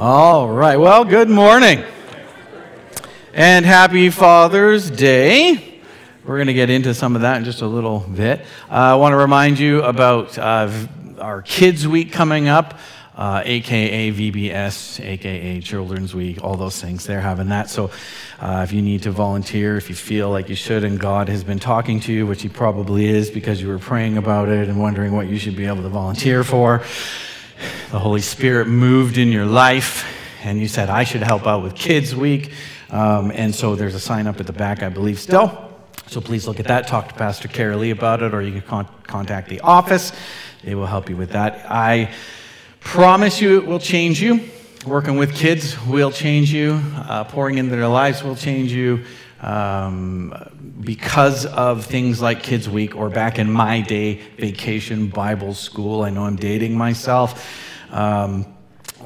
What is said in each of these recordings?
All right. Well, good morning. And happy Father's Day. We're going to get into some of that in just a little bit. Uh, I want to remind you about uh, our Kids Week coming up, uh, aka VBS, aka Children's Week, all those things. They're having that. So uh, if you need to volunteer, if you feel like you should, and God has been talking to you, which He probably is because you were praying about it and wondering what you should be able to volunteer for the Holy Spirit moved in your life, and you said, I should help out with Kids Week. Um, and so there's a sign up at the back, I believe, still. So please look at that. Talk to Pastor Carolee about it, or you can con- contact the office. They will help you with that. I promise you it will change you. Working with kids will change you. Uh, pouring into their lives will change you. Um, because of things like Kids Week or back in my day, Vacation Bible School. I know I'm dating myself. Um,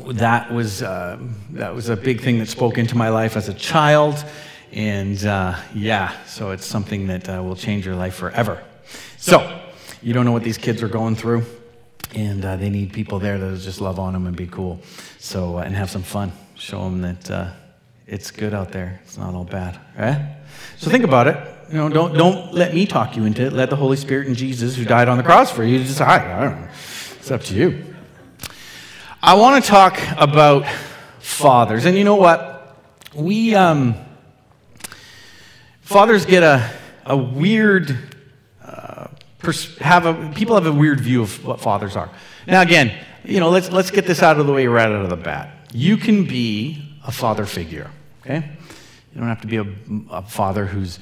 that was uh, that was a big thing that spoke into my life as a child, and uh, yeah, so it's something that uh, will change your life forever. So you don't know what these kids are going through, and uh, they need people there that just love on them and be cool, so uh, and have some fun. Show them that uh, it's good out there. It's not all bad, right? So think about it. You know, don't don't let me talk you into it. Let the Holy Spirit and Jesus, who died on the cross for you, decide. I don't know. It's up to you. I want to talk about fathers, and you know what? We um, fathers get a a weird uh, pers- have a people have a weird view of what fathers are. Now, again, you know, let's let's get this out of the way right out of the bat. You can be a father figure, okay? You don't have to be a, a father who's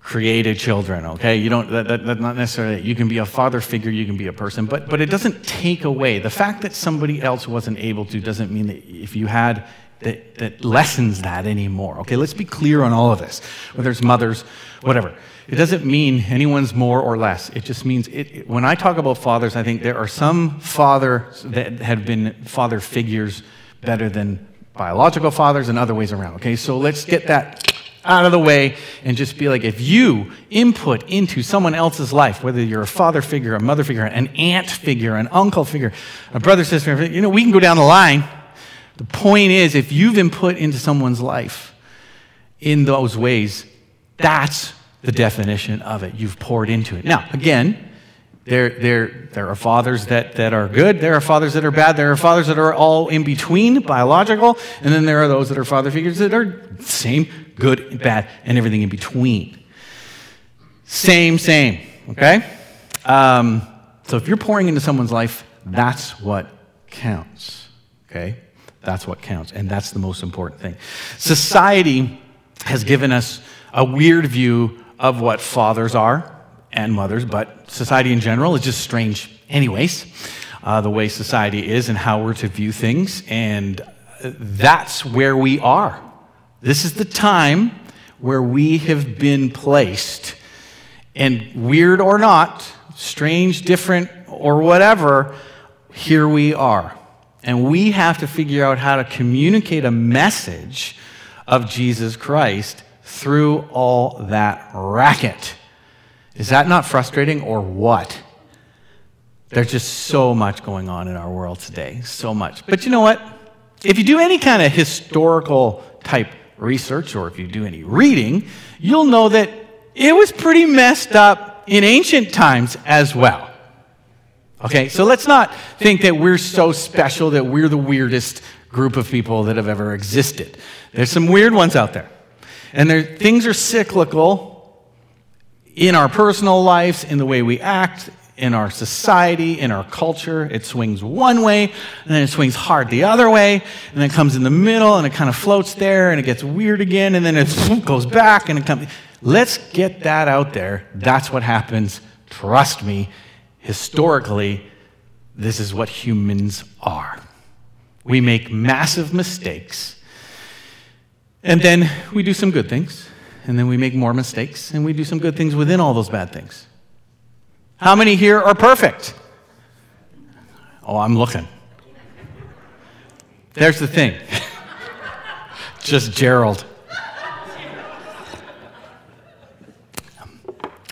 created children, okay? You don't, that, that, that's not necessarily, you can be a father figure, you can be a person, but, but it doesn't take away. The fact that somebody else wasn't able to doesn't mean that if you had, that, that lessens that anymore, okay? Let's be clear on all of this, whether it's mothers, whatever. It doesn't mean anyone's more or less. It just means, it, it, when I talk about fathers, I think there are some fathers that have been father figures better than biological fathers and other ways around, okay? So let's get that out of the way and just be like, if you input into someone else's life, whether you're a father figure, a mother figure, an aunt figure, an uncle figure, a brother, sister, you know, we can go down the line. The point is, if you've input into someone's life in those ways, that's the definition of it. You've poured into it. Now, again, there, there, there are fathers that, that are good. There are fathers that are bad. There are fathers that are all in between, biological. And then there are those that are father figures that are same, good, bad, and everything in between. Same, same. Okay? Um, so if you're pouring into someone's life, that's what counts. Okay? That's what counts. And that's the most important thing. Society has given us a weird view of what fathers are and mothers, but society in general is just strange, anyways, uh, the way society is and how we're to view things. And that's where we are. This is the time where we have been placed. And weird or not, strange, different, or whatever, here we are. And we have to figure out how to communicate a message of Jesus Christ through all that racket. Is that not frustrating or what? There's just so much going on in our world today. So much. But you know what? If you do any kind of historical type research or if you do any reading, you'll know that it was pretty messed up in ancient times as well. Okay, so let's not think that we're so special that we're the weirdest group of people that have ever existed. There's some weird ones out there. And there, things are cyclical in our personal lives, in the way we act, in our society, in our culture. It swings one way, and then it swings hard the other way, and then it comes in the middle, and it kind of floats there, and it gets weird again, and then it goes back, and it comes. Let's get that out there. That's what happens. Trust me, historically, this is what humans are. We make massive mistakes, and then we do some good things and then we make more mistakes, and we do some good things within all those bad things. How many here are perfect? Oh, I'm looking. There's the thing. Just Gerald.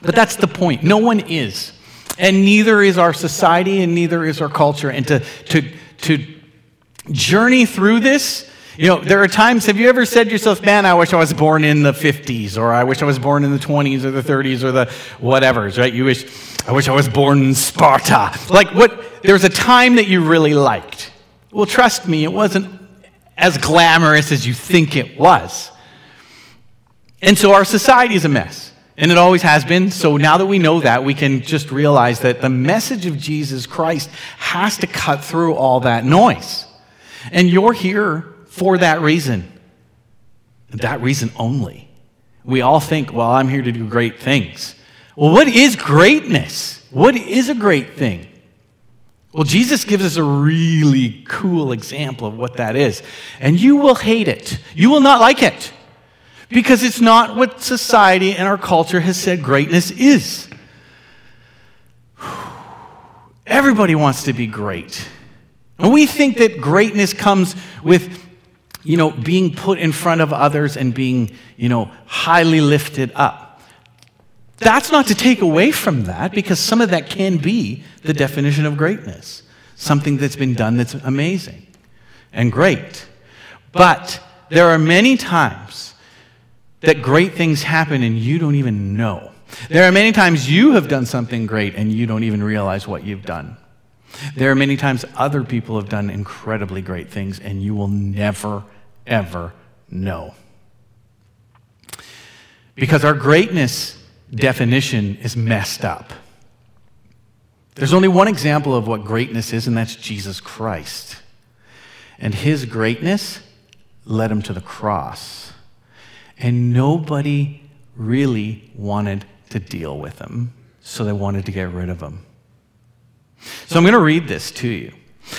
But that's the point. No one is. And neither is our society, and neither is our culture. And to, to, to journey through this, you know, there are times, have you ever said to yourself, man, I wish I was born in the 50s, or I wish I was born in the 20s or the 30s or the whatevers, right? You wish, I wish I was born in Sparta. Like, what, there was a time that you really liked. Well, trust me, it wasn't as glamorous as you think it was. And so our society is a mess. And it always has been. So now that we know that, we can just realize that the message of Jesus Christ has to cut through all that noise. And you're here for that reason. That reason only. We all think, well, I'm here to do great things. Well, what is greatness? What is a great thing? Well, Jesus gives us a really cool example of what that is. And you will hate it. You will not like it because it's not what society and our culture has said greatness is. Everybody wants to be great. And we think that greatness comes with, you know, being put in front of others and being, you know, highly lifted up. That's not to take away from that because some of that can be the definition of greatness. Something that's been done that's amazing and great. But there are many times that great things happen and you don't even know. There are many times you have done something great and you don't even realize what you've done. There are many times other people have done incredibly great things and you will never, ever know. Because our greatness definition is messed up. There's only one example of what greatness is, and that's Jesus Christ. And his greatness led him to the cross. And nobody really wanted to deal with him, so they wanted to get rid of him. So I'm going to read this to you.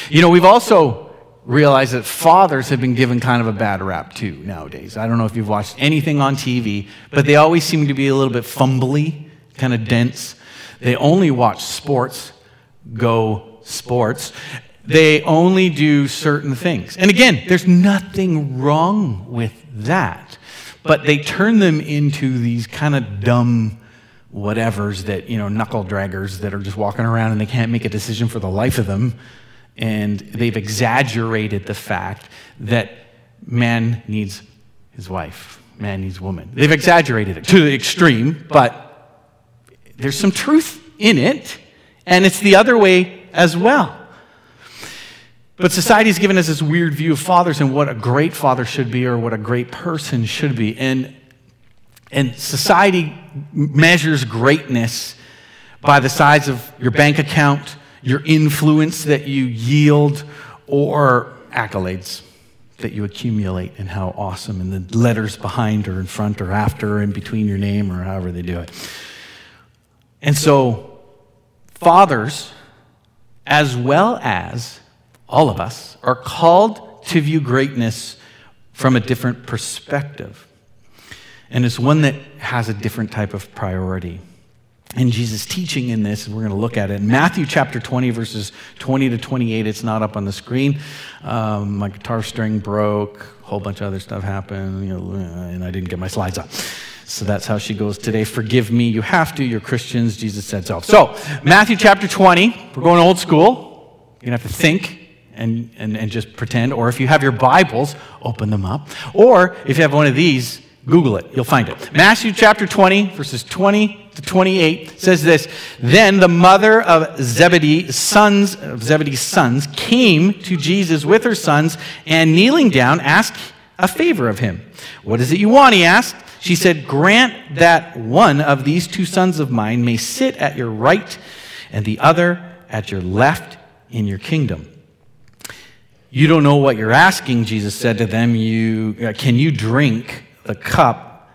You know, we've also realized that fathers have been given kind of a bad rap too nowadays. I don't know if you've watched anything on TV, but they always seem to be a little bit fumbly, kind of dense. They only watch sports, go sports. They only do certain things. And again, there's nothing wrong with that but they turn them into these kind of dumb whatevers that, you know, knuckle draggers that are just walking around and they can't make a decision for the life of them. And they've exaggerated the fact that man needs his wife, man needs woman. They've exaggerated it to the extreme, but there's some truth in it, and it's the other way as well. But society has given us this weird view of fathers and what a great father should be or what a great person should be. And, and society measures greatness by the size of your bank account, your influence that you yield, or accolades that you accumulate and how awesome, and the letters behind or in front or after or in between your name or however they do it. And so, fathers, as well as all of us, are called to view greatness from a different perspective. And it's one that has a different type of priority. And Jesus' teaching in this, and we're going to look at it. In Matthew chapter 20, verses 20 to 28, it's not up on the screen. Um, my guitar string broke, a whole bunch of other stuff happened, you know, and I didn't get my slides up. So that's how she goes today. Forgive me, you have to, you're Christians, Jesus said so. So, Matthew chapter 20, we're going old school. You're going to have to think and, and, and just pretend. Or if you have your Bibles, open them up. Or if you have one of these, Google it. You'll find it. Matthew chapter 20, verses 20 to 28 says this Then the mother of Zebedee, sons of Zebedee's sons, came to Jesus with her sons and kneeling down asked a favor of him. What is it you want? He asked. She said, Grant that one of these two sons of mine may sit at your right and the other at your left in your kingdom. You don't know what you're asking, Jesus said to them. You, uh, can you drink the cup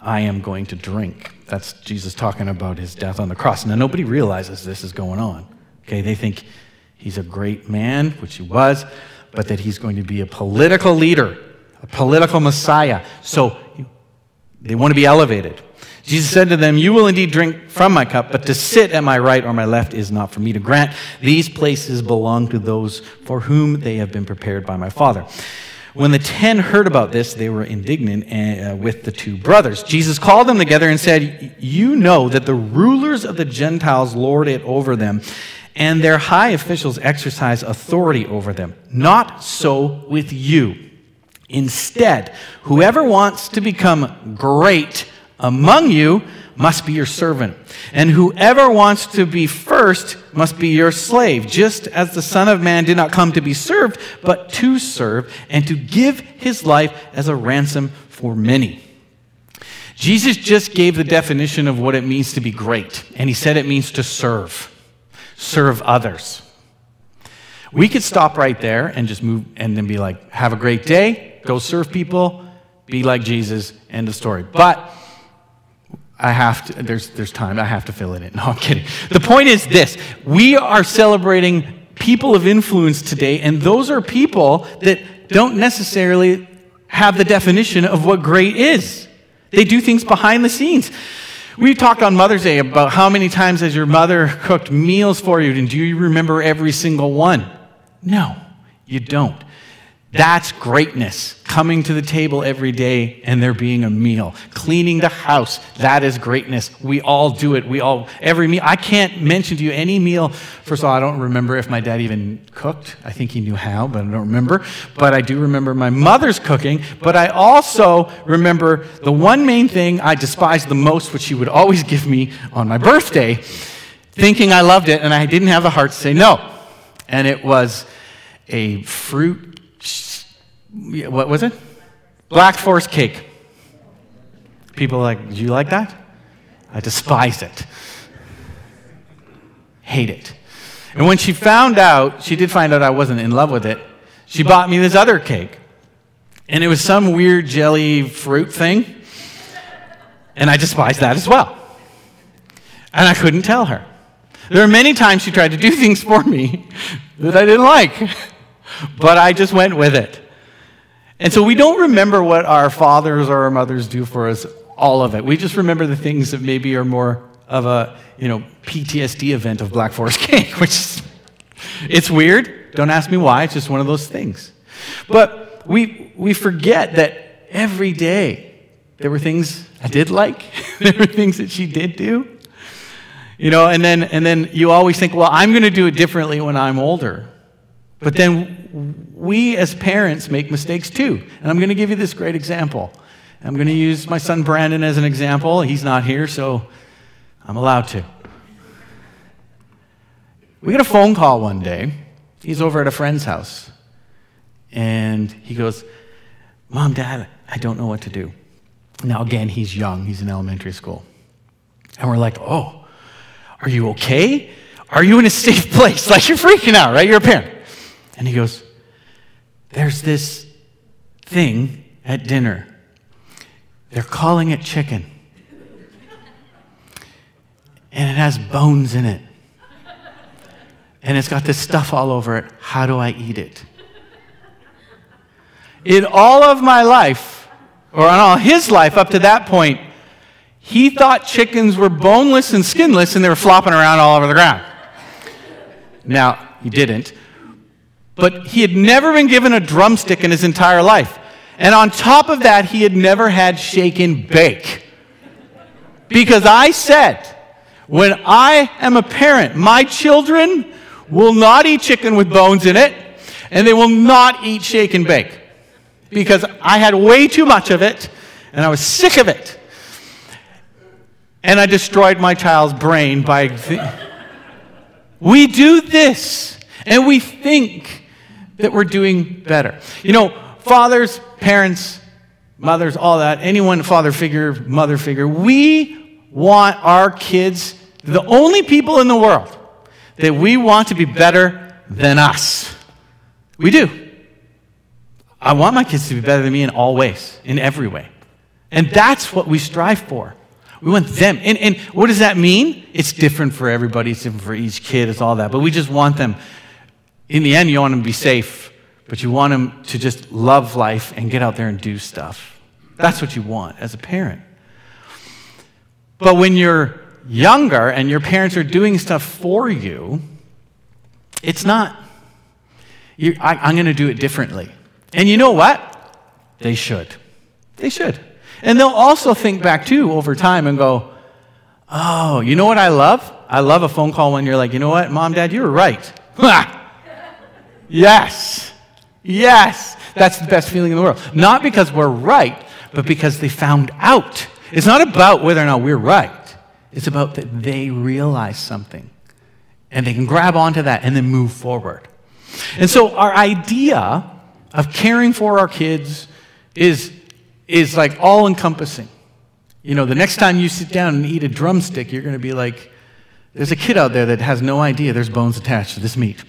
I am going to drink? That's Jesus talking about his death on the cross. Now, nobody realizes this is going on. Okay, they think he's a great man, which he was, but that he's going to be a political leader, a political messiah. So they want to be elevated. Jesus said to them, You will indeed drink from my cup, but to sit at my right or my left is not for me to grant. These places belong to those for whom they have been prepared by my Father. When the ten heard about this, they were indignant uh, with the two brothers. Jesus called them together and said, You know that the rulers of the Gentiles lord it over them, and their high officials exercise authority over them. Not so with you. Instead, whoever wants to become great among you must be your servant. And whoever wants to be first must be your slave, just as the Son of Man did not come to be served, but to serve and to give his life as a ransom for many. Jesus just gave the definition of what it means to be great, and he said it means to serve, serve others. We could stop right there and just move and then be like, have a great day, go serve people, be like Jesus, end of story. But I have to, there's, there's time, I have to fill in it in. No, I'm kidding. The point is this we are celebrating people of influence today, and those are people that don't necessarily have the definition of what great is. They do things behind the scenes. We talked on Mother's Day about how many times has your mother cooked meals for you, and do you remember every single one? No, you don't. That's greatness. Coming to the table every day and there being a meal. Cleaning the house. That is greatness. We all do it. We all, every meal. I can't mention to you any meal. First of all, I don't remember if my dad even cooked. I think he knew how, but I don't remember. But I do remember my mother's cooking. But I also remember the one main thing I despised the most, which she would always give me on my birthday, thinking I loved it, and I didn't have the heart to say no. And it was a fruit what was it? Black Forest cake. People like, do you like that? I despise it. Hate it. And when she found out, she did find out I wasn't in love with it, she bought me this other cake. And it was some weird jelly fruit thing. And I despised that as well. And I couldn't tell her. There were many times she tried to do things for me that I didn't like, but I just went with it. And so we don't remember what our fathers or our mothers do for us, all of it. We just remember the things that maybe are more of a, you know, PTSD event of Black Forest cake, which is, it's weird. Don't ask me why. It's just one of those things. But we, we forget that every day there were things I did like, there were things that she did do. You know, and then, and then you always think, well, I'm going to do it differently when I'm older. But then we as parents make mistakes too. And I'm going to give you this great example. I'm going to use my son Brandon as an example. He's not here, so I'm allowed to. We got a phone call one day. He's over at a friend's house. And he goes, Mom, Dad, I don't know what to do. Now, again, he's young, he's in elementary school. And we're like, Oh, are you okay? Are you in a safe place? Like you're freaking out, right? You're a parent. And he goes, There's this thing at dinner. They're calling it chicken. And it has bones in it. And it's got this stuff all over it. How do I eat it? In all of my life, or in all his life up to that point, he thought chickens were boneless and skinless and they were flopping around all over the ground. Now, he didn't. But he had never been given a drumstick in his entire life. And on top of that, he had never had shake and bake. Because I said, when I am a parent, my children will not eat chicken with bones in it, and they will not eat shake and bake. Because I had way too much of it, and I was sick of it. And I destroyed my child's brain by. Th- we do this, and we think that we're doing better. You know, fathers, parents, mothers, all that, anyone, father figure, mother figure, we want our kids, the only people in the world that we want to be better than us. We do. I want my kids to be better than me in all ways, in every way. And that's what we strive for. We want them. And, and what does that mean? It's different for everybody, it's different for each kid, it's all that. But we just want them in the end, you want them to be safe, but you want them to just love life and get out there and do stuff. That's what you want as a parent. But when you're younger and your parents are doing stuff for you, it's not, I, I'm going to do it differently. And you know what? They should. They should. And they'll also think back too over time and go, oh, you know what I love? I love a phone call when you're like, you know what, mom, dad, you were right. yes. Yes. That's the best feeling in the world. Not because we're right, but because they found out. It's not about whether or not we're right. It's about that they realize something and they can grab onto that and then move forward. And so our idea of caring for our kids is, is like all encompassing. You know, the next time you sit down and eat a drumstick, you're going to be like, there's a kid out there that has no idea there's bones attached to this meat.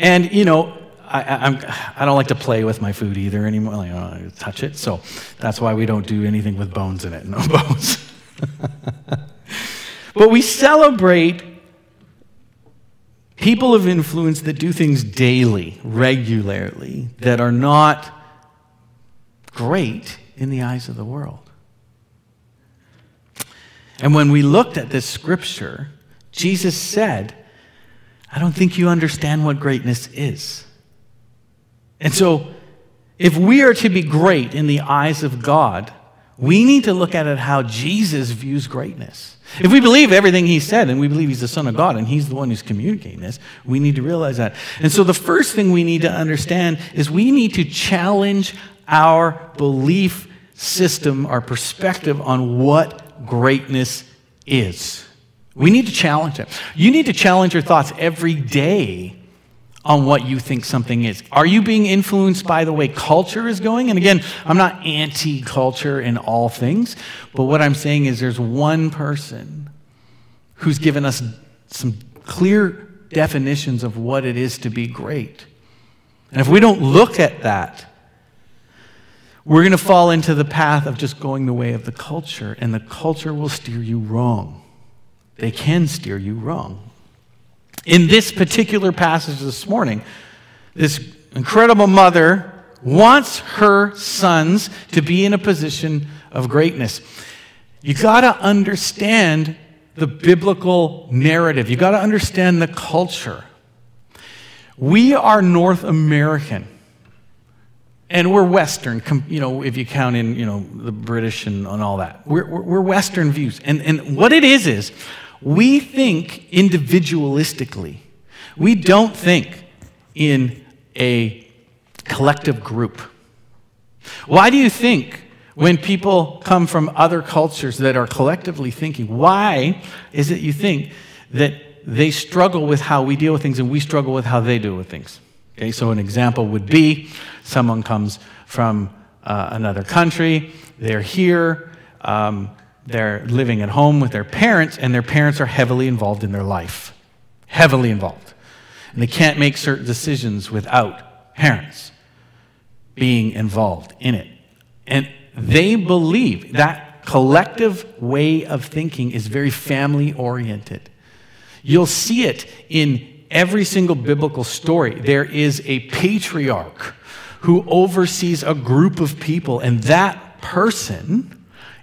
And, you know, I, I'm, I don't like to play with my food either anymore. Like, I don't like to touch it. So that's why we don't do anything with bones in it. No bones. but we celebrate people of influence that do things daily, regularly, that are not great in the eyes of the world. And when we looked at this scripture, Jesus said, I don't think you understand what greatness is. And so, if we are to be great in the eyes of God, we need to look at it how Jesus views greatness. If we believe everything he said and we believe he's the Son of God and he's the one who's communicating this, we need to realize that. And so the first thing we need to understand is we need to challenge our belief system, our perspective on what greatness is. We need to challenge it. You need to challenge your thoughts every day on what you think something is. Are you being influenced by the way culture is going? And again, I'm not anti culture in all things, but what I'm saying is there's one person who's given us some clear definitions of what it is to be great. And if we don't look at that, we're going to fall into the path of just going the way of the culture, and the culture will steer you wrong. They can steer you wrong. In this particular passage this morning, this incredible mother wants her sons to be in a position of greatness. You got to understand the biblical narrative. You got to understand the culture. We are North American. And we're Western, you know, if you count in, you know, the British and, and all that. We're, we're Western views. And, and what it is, is we think individualistically. We don't think in a collective group. Why do you think when people come from other cultures that are collectively thinking, why is it you think that they struggle with how we deal with things and we struggle with how they deal with things? Okay, so an example would be someone comes from uh, another country, they're here, um, they're living at home with their parents, and their parents are heavily involved in their life. Heavily involved. And they can't make certain decisions without parents being involved in it. And they believe that collective way of thinking is very family oriented. You'll see it in every single biblical story. There is a patriarch who oversees a group of people, and that person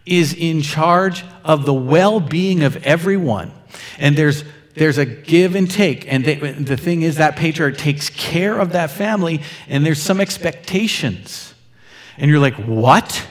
is in charge of the well being of everyone. And there's there's a give and take. And they, the thing is, that patriarch takes care of that family, and there's some expectations. And you're like, what?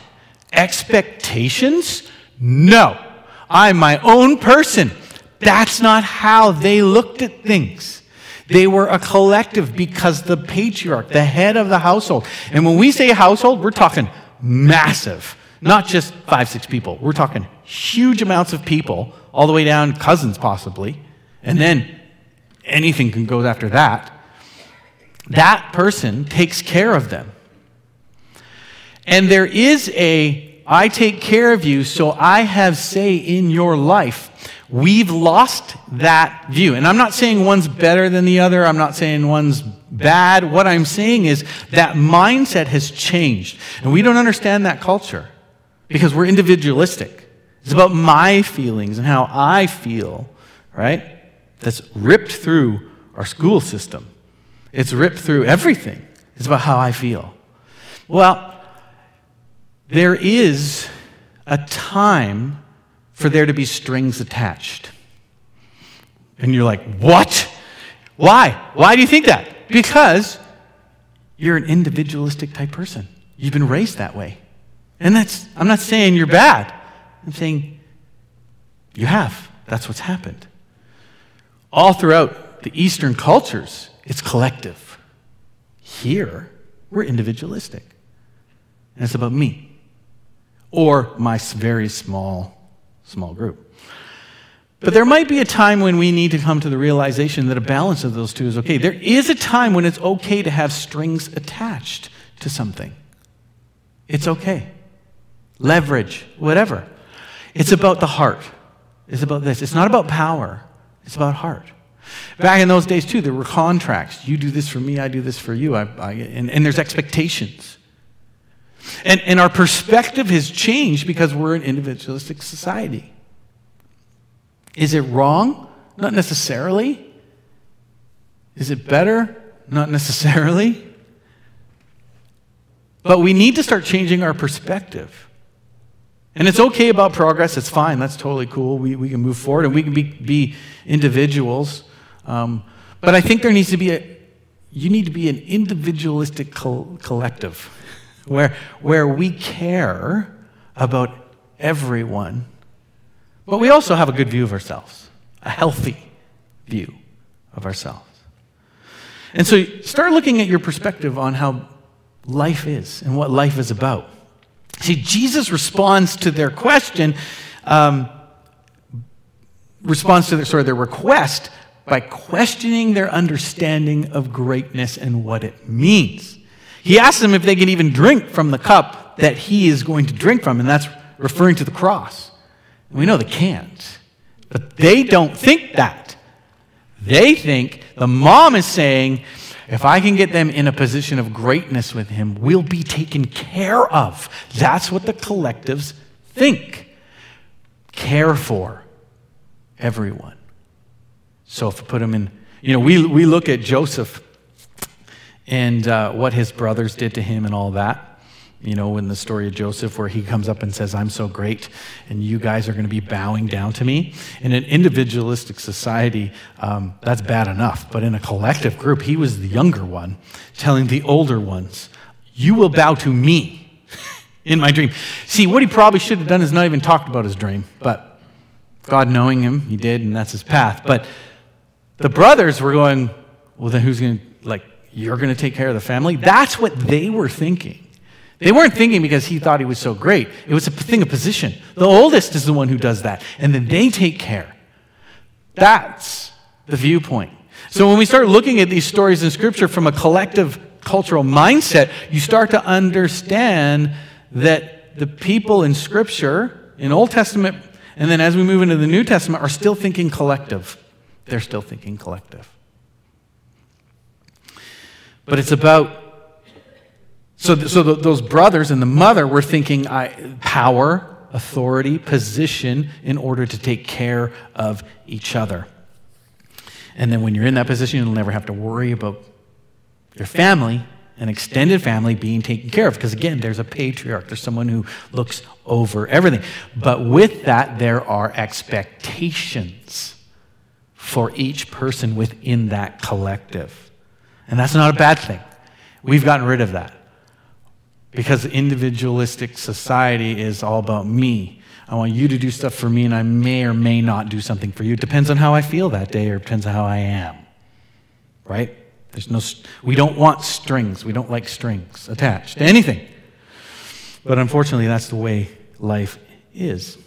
Expectations? No. I'm my own person. That's not how they looked at things. They were a collective because the patriarch, the head of the household, and when we say household, we're talking massive. Not just five, six people. We're talking huge amounts of people, all the way down, cousins possibly. And then anything can go after that. That person takes care of them. And there is a, I take care of you, so I have say in your life. We've lost that view. And I'm not saying one's better than the other. I'm not saying one's bad. What I'm saying is that mindset has changed. And we don't understand that culture because we're individualistic. It's about my feelings and how I feel, right? That's ripped through our school system. It's ripped through everything. It's about how I feel. Well, there is a time for there to be strings attached. And you're like, what? Why? Why do you think that? Because you're an individualistic type person. You've been raised that way. And that's, I'm not saying you're bad. I'm saying You have. That's what's happened. All throughout the Eastern cultures, it's collective. Here, we're individualistic. And it's about me or my very small, small group. But there might be a time when we need to come to the realization that a balance of those two is okay. There is a time when it's okay to have strings attached to something. It's okay. Leverage, whatever. It's about the heart. It's about this. It's not about power, it's about heart. Back in those days, too, there were contracts. You do this for me, I do this for you. I, I, and, and there's expectations. And, and our perspective has changed because we're an individualistic society. Is it wrong? Not necessarily. Is it better? Not necessarily. But we need to start changing our perspective. And it's okay about progress. It's fine. That's totally cool. We, we can move forward and we can be, be individuals. Um, but I think there needs to be a, you need to be an individualistic col- collective where, where we care about everyone, but we also have a good view of ourselves, a healthy view of ourselves. And so start looking at your perspective on how life is and what life is about. See, Jesus responds to their question, um, responds to their, sorry, their request by questioning their understanding of greatness and what it means. He asks them if they can even drink from the cup that he is going to drink from, and that's referring to the cross. And we know they can't. But they don't think that. They think the mom is saying, if I can get them in a position of greatness with Him, we'll be taken care of. That's what the collectives think. Care for everyone. So if I put them in, you know, we, we look at Joseph and uh, what his brothers did to him and all that you know, in the story of Joseph, where he comes up and says, I'm so great, and you guys are going to be bowing down to me. In an individualistic society, um, that's bad enough. But in a collective group, he was the younger one, telling the older ones, You will bow to me in my dream. See, what he probably should have done is not even talked about his dream, but God knowing him, he did, and that's his path. But the brothers were going, Well, then who's going to, like, you're going to take care of the family? That's what they were thinking. They weren't thinking because he thought he was so great. It was a thing of position. The oldest is the one who does that, and then they take care. That's the viewpoint. So when we start looking at these stories in Scripture from a collective cultural mindset, you start to understand that the people in Scripture, in Old Testament, and then as we move into the New Testament, are still thinking collective. They're still thinking collective. But it's about so, th- so th- those brothers and the mother were thinking I, power, authority, position in order to take care of each other. And then when you're in that position, you'll never have to worry about your family, an extended family being taken care of. Because again, there's a patriarch, there's someone who looks over everything. But with that, there are expectations for each person within that collective. And that's not a bad thing. We've gotten rid of that because individualistic society is all about me. I want you to do stuff for me, and I may or may not do something for you. It depends on how I feel that day, or it depends on how I am. Right? There's no, we don't want strings. We don't like strings attached to anything. But unfortunately, that's the way life is.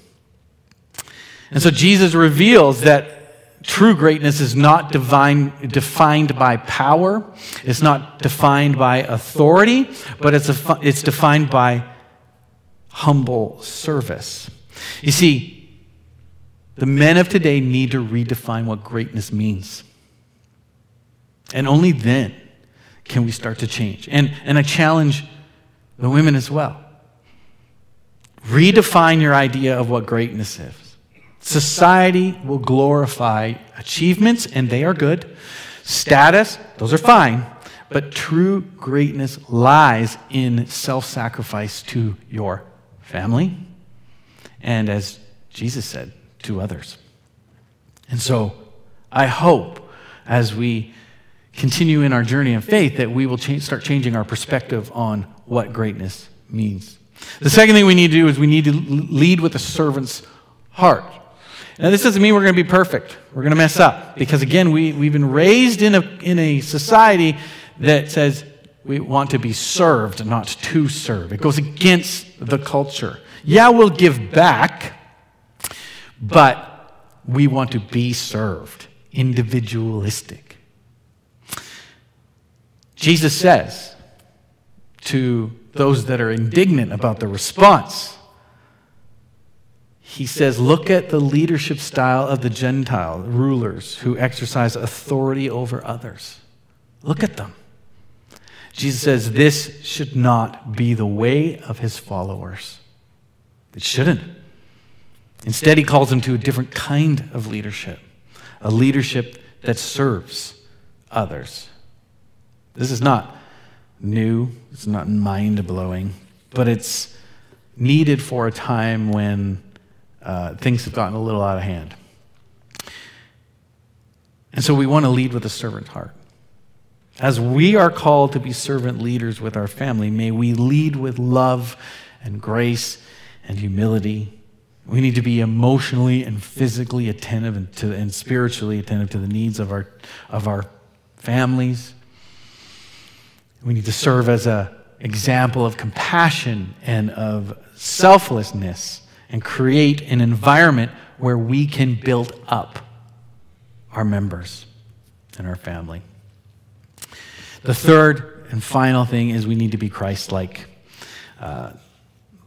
And so Jesus reveals that true greatness is not divine, defined by power, it's not defined by authority, but it's, a, it's defined by humble service. You see, the men of today need to redefine what greatness means. And only then can we start to change. And, and I challenge the women as well. Redefine your idea of what greatness is. Society will glorify achievements, and they are good. Status, those are fine. But true greatness lies in self sacrifice to your family, and as Jesus said, to others. And so I hope as we continue in our journey of faith that we will change, start changing our perspective on what greatness means. The second thing we need to do is we need to lead with a servant's heart. Now, this doesn't mean we're going to be perfect. We're going to mess up. Because, again, we, we've been raised in a, in a society that says we want to be served, not to serve. It goes against the culture. Yeah, we'll give back, but we want to be served, individualistic. Jesus says to those that are indignant about the response, he says, Look at the leadership style of the Gentile rulers who exercise authority over others. Look at them. Jesus says, This should not be the way of his followers. It shouldn't. Instead, he calls them to a different kind of leadership, a leadership that serves others. This is not new, it's not mind blowing, but it's needed for a time when uh, things have gotten a little out of hand. And so we want to lead with a servant heart. As we are called to be servant leaders with our family, may we lead with love and grace and humility. We need to be emotionally and physically attentive and, to, and spiritually attentive to the needs of our, of our families. We need to serve as an example of compassion and of selflessness and create an environment where we can build up our members and our family. The third and final thing is we need to be Christ like. Uh,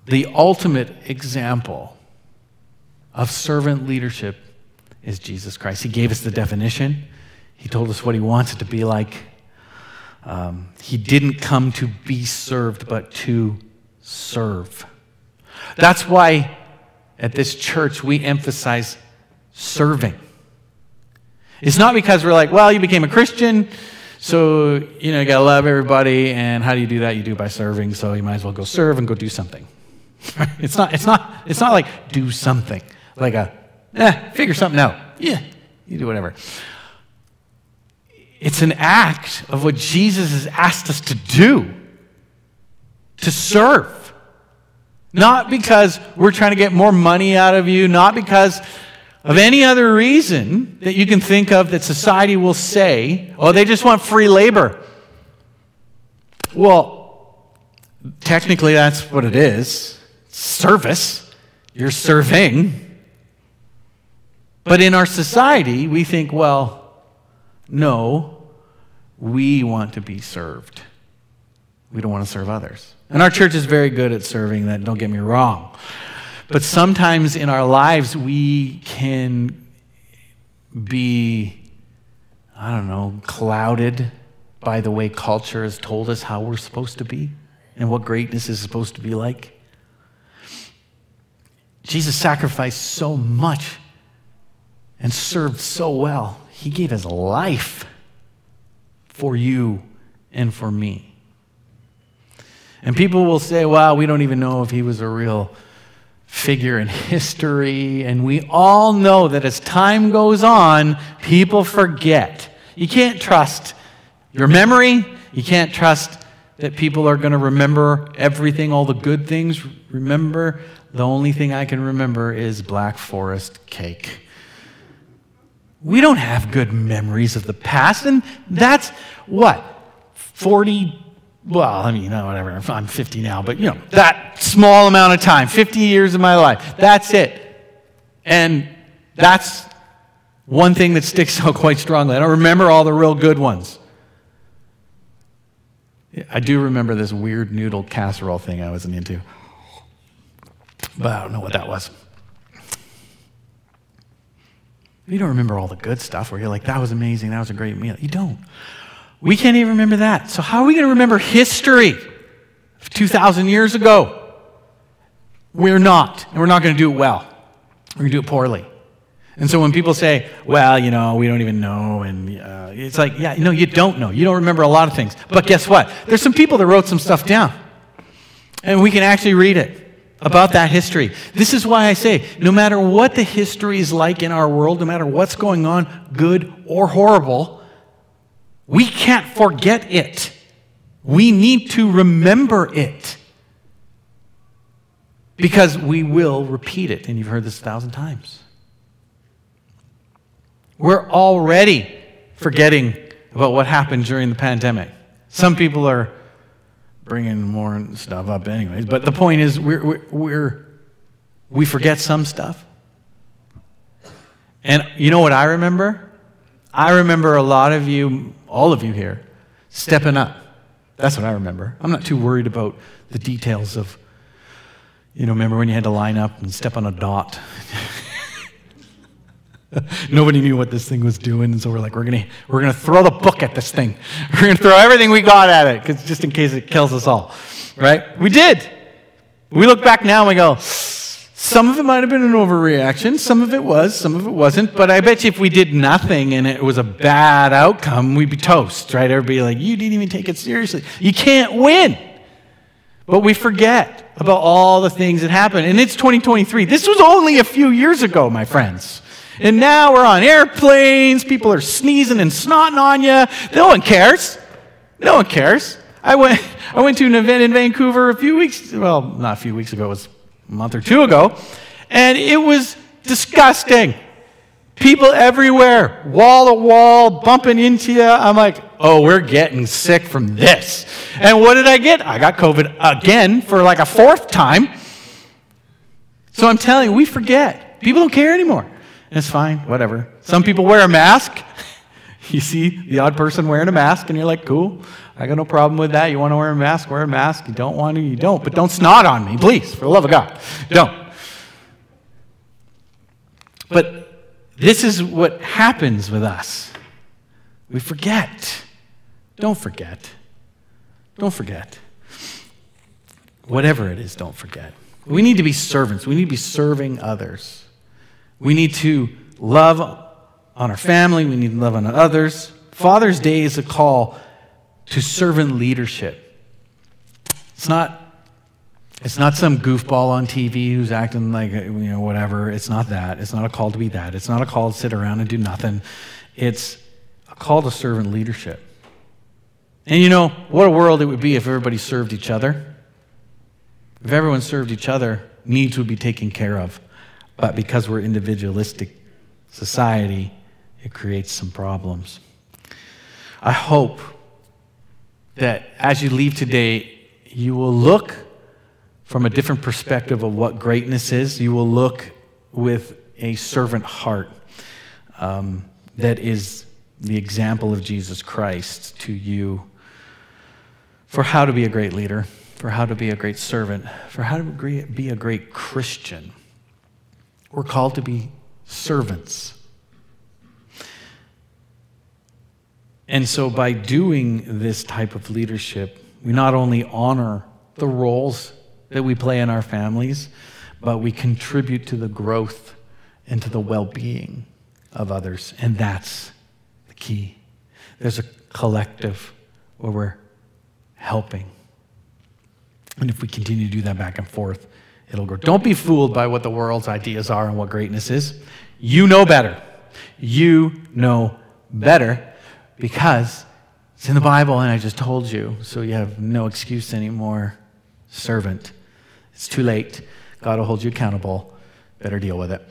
the ultimate example of servant leadership is Jesus Christ. He gave us the definition, He told us what He wants it to be like. Um, he didn't come to be served, but to serve. That's why at this church we emphasize serving. It's not because we're like, well, you became a Christian, so you know you gotta love everybody, and how do you do that? You do by serving. So you might as well go serve and go do something. it's not. It's not. It's not like do something like a eh, figure something out. Yeah, you do whatever. It's an act of what Jesus has asked us to do to serve. Not because we're trying to get more money out of you, not because of any other reason that you can think of that society will say, oh, they just want free labor. Well, technically, that's what it is service. You're serving. But in our society, we think, well, no, we want to be served. We don't want to serve others. And our church is very good at serving that, don't get me wrong. But sometimes in our lives, we can be, I don't know, clouded by the way culture has told us how we're supposed to be and what greatness is supposed to be like. Jesus sacrificed so much and served so well. He gave his life for you and for me. And people will say, well, we don't even know if he was a real figure in history. And we all know that as time goes on, people forget. You can't trust your memory. You can't trust that people are going to remember everything, all the good things. Remember, the only thing I can remember is Black Forest cake. We don't have good memories of the past. And that's what? 40, well, I mean, you know, whatever. I'm 50 now, but you know, that small amount of time, 50 years of my life. That's it. And that's one thing that sticks out quite strongly. I don't remember all the real good ones. I do remember this weird noodle casserole thing I wasn't into. But I don't know what that was. You don't remember all the good stuff where you're like, that was amazing, that was a great meal. You don't. We can't even remember that. So, how are we going to remember history 2,000 years ago? We're not. And we're not going to do it well. We're going to do it poorly. And so when people say, well, you know, we don't even know, and uh, it's like, yeah, no, you don't know. You don't remember a lot of things. But guess what? There's some people that wrote some stuff down. And we can actually read it about that history. This is why I say no matter what the history is like in our world, no matter what's going on, good or horrible, we can't forget it. We need to remember it. Because we will repeat it. And you've heard this a thousand times. We're already forgetting about what happened during the pandemic. Some people are bringing more stuff up, anyways. But the point is, we're, we're, we're, we forget some stuff. And you know what I remember? I remember a lot of you, all of you here, stepping up. That's what I remember. I'm not too worried about the details of, you know, remember when you had to line up and step on a dot? Nobody knew what this thing was doing, so we're like, we're gonna we're gonna throw the book at this thing. We're gonna throw everything we got at it, because just in case it kills us all, right? We did. We look back now and we go, some of it might have been an overreaction, some of it was, some of it wasn't. But I bet you if we did nothing and it was a bad outcome, we'd be toast, right? Everybody like, you didn't even take it seriously. You can't win. But we forget about all the things that happened. And it's 2023. This was only a few years ago, my friends. And now we're on airplanes. People are sneezing and snotting on you. No one cares. No one cares. I went, I went to an event in Vancouver a few weeks, well, not a few weeks ago, it was a month or two ago, and it was disgusting. People everywhere, wall to wall, bumping into you. I'm like, oh, we're getting sick from this. And what did I get? I got COVID again for like a fourth time. So I'm telling you, we forget. People don't care anymore. It's fine, whatever. Some people wear a mask. You see the odd person wearing a mask, and you're like, cool, I got no problem with that. You want to wear a mask? Wear a mask. You don't want to? You don't. But don't snot on me, please, for the love of God. Don't. But this is what happens with us. We forget. Don't forget. Don't forget. Whatever it is, don't forget. We need to be servants. We need to be serving others. We need to love on our family. We need to love on others. Father's Day is a call to servant leadership. It's not, it's not some goofball on TV who's acting like, you know, whatever. It's not that. It's not a call to be that. It's not a call to sit around and do nothing. It's a call to servant leadership. And you know, what a world it would be if everybody served each other. If everyone served each other, needs would be taken care of. But because we're individualistic society, it creates some problems. I hope that as you leave today, you will look from a different perspective of what greatness is. You will look with a servant heart um, that is the example of Jesus Christ to you for how to be a great leader, for how to be a great servant, for how to be a great Christian. We're called to be servants. And so, by doing this type of leadership, we not only honor the roles that we play in our families, but we contribute to the growth and to the well being of others. And that's the key. There's a collective where we're helping. And if we continue to do that back and forth, it'll grow. Don't be fooled by what the world's ideas are and what greatness is. You know better. You know better because it's in the Bible and I just told you, so you have no excuse anymore. Servant. It's too late. God will hold you accountable. Better deal with it.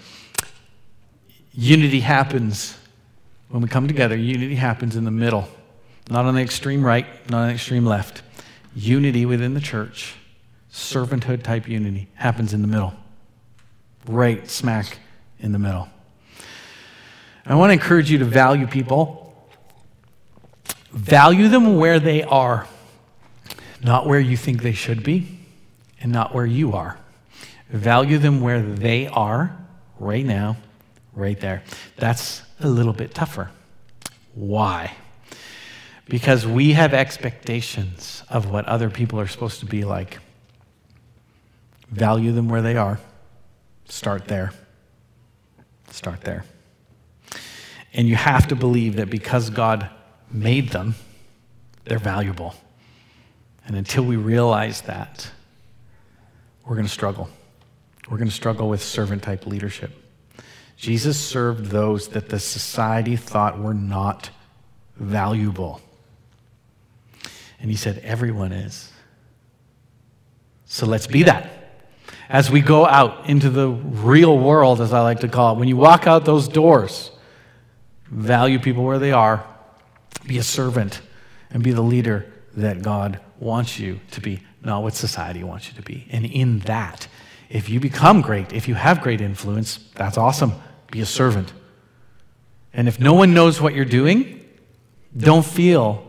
Unity happens when we come together. Unity happens in the middle, not on the extreme right, not on the extreme left. Unity within the church servanthood type unity happens in the middle, right smack in the middle. I want to encourage you to value people. Value them where they are, not where you think they should be, and not where you are. Value them where they are right now, right there. That's a little bit tougher. Why? Because we have expectations of what other people are supposed to be like. Value them where they are. Start there. Start there. And you have to believe that because God made them, they're valuable. And until we realize that, we're going to struggle. We're going to struggle with servant type leadership. Jesus served those that the society thought were not valuable. And he said, Everyone is. So let's be that as we go out into the real world, as I like to call it, when you walk out those doors, value people where they are, be a servant, and be the leader that God wants you to be, not what society wants you to be. And in that, if you become great, if you have great influence, that's awesome. Be a servant. And if no one knows what you're doing, don't feel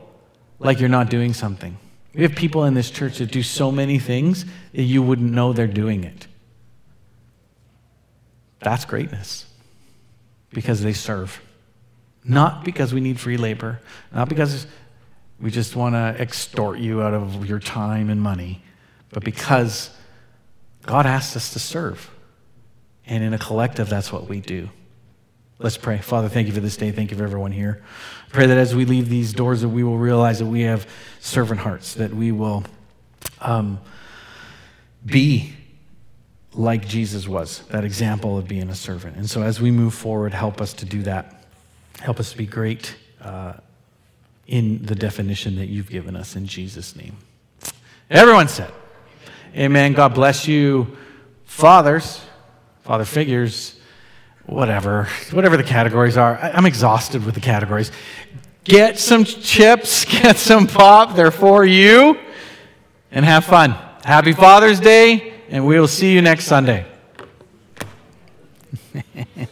like you're not doing something. We have people in this church that do so many things that you wouldn't know they're doing it. That's greatness because they serve. Not because we need free labor, not because we just want to extort you out of your time and money, but because God asked us to serve. And in a collective, that's what we do. Let's pray. Father, thank you for this day. Thank you for everyone here. Pray that as we leave these doors, that we will realize that we have servant hearts, that we will um, be like Jesus was, that example of being a servant. And so as we move forward, help us to do that. Help us to be great uh, in the definition that you've given us in Jesus' name. Everyone said, Amen. God bless you, fathers, father figures whatever, whatever the categories are. I, am exhausted with the categories. Get some chips, get some pop, they're for you, and have fun. Happy Father's Day, and we will see you next Sunday.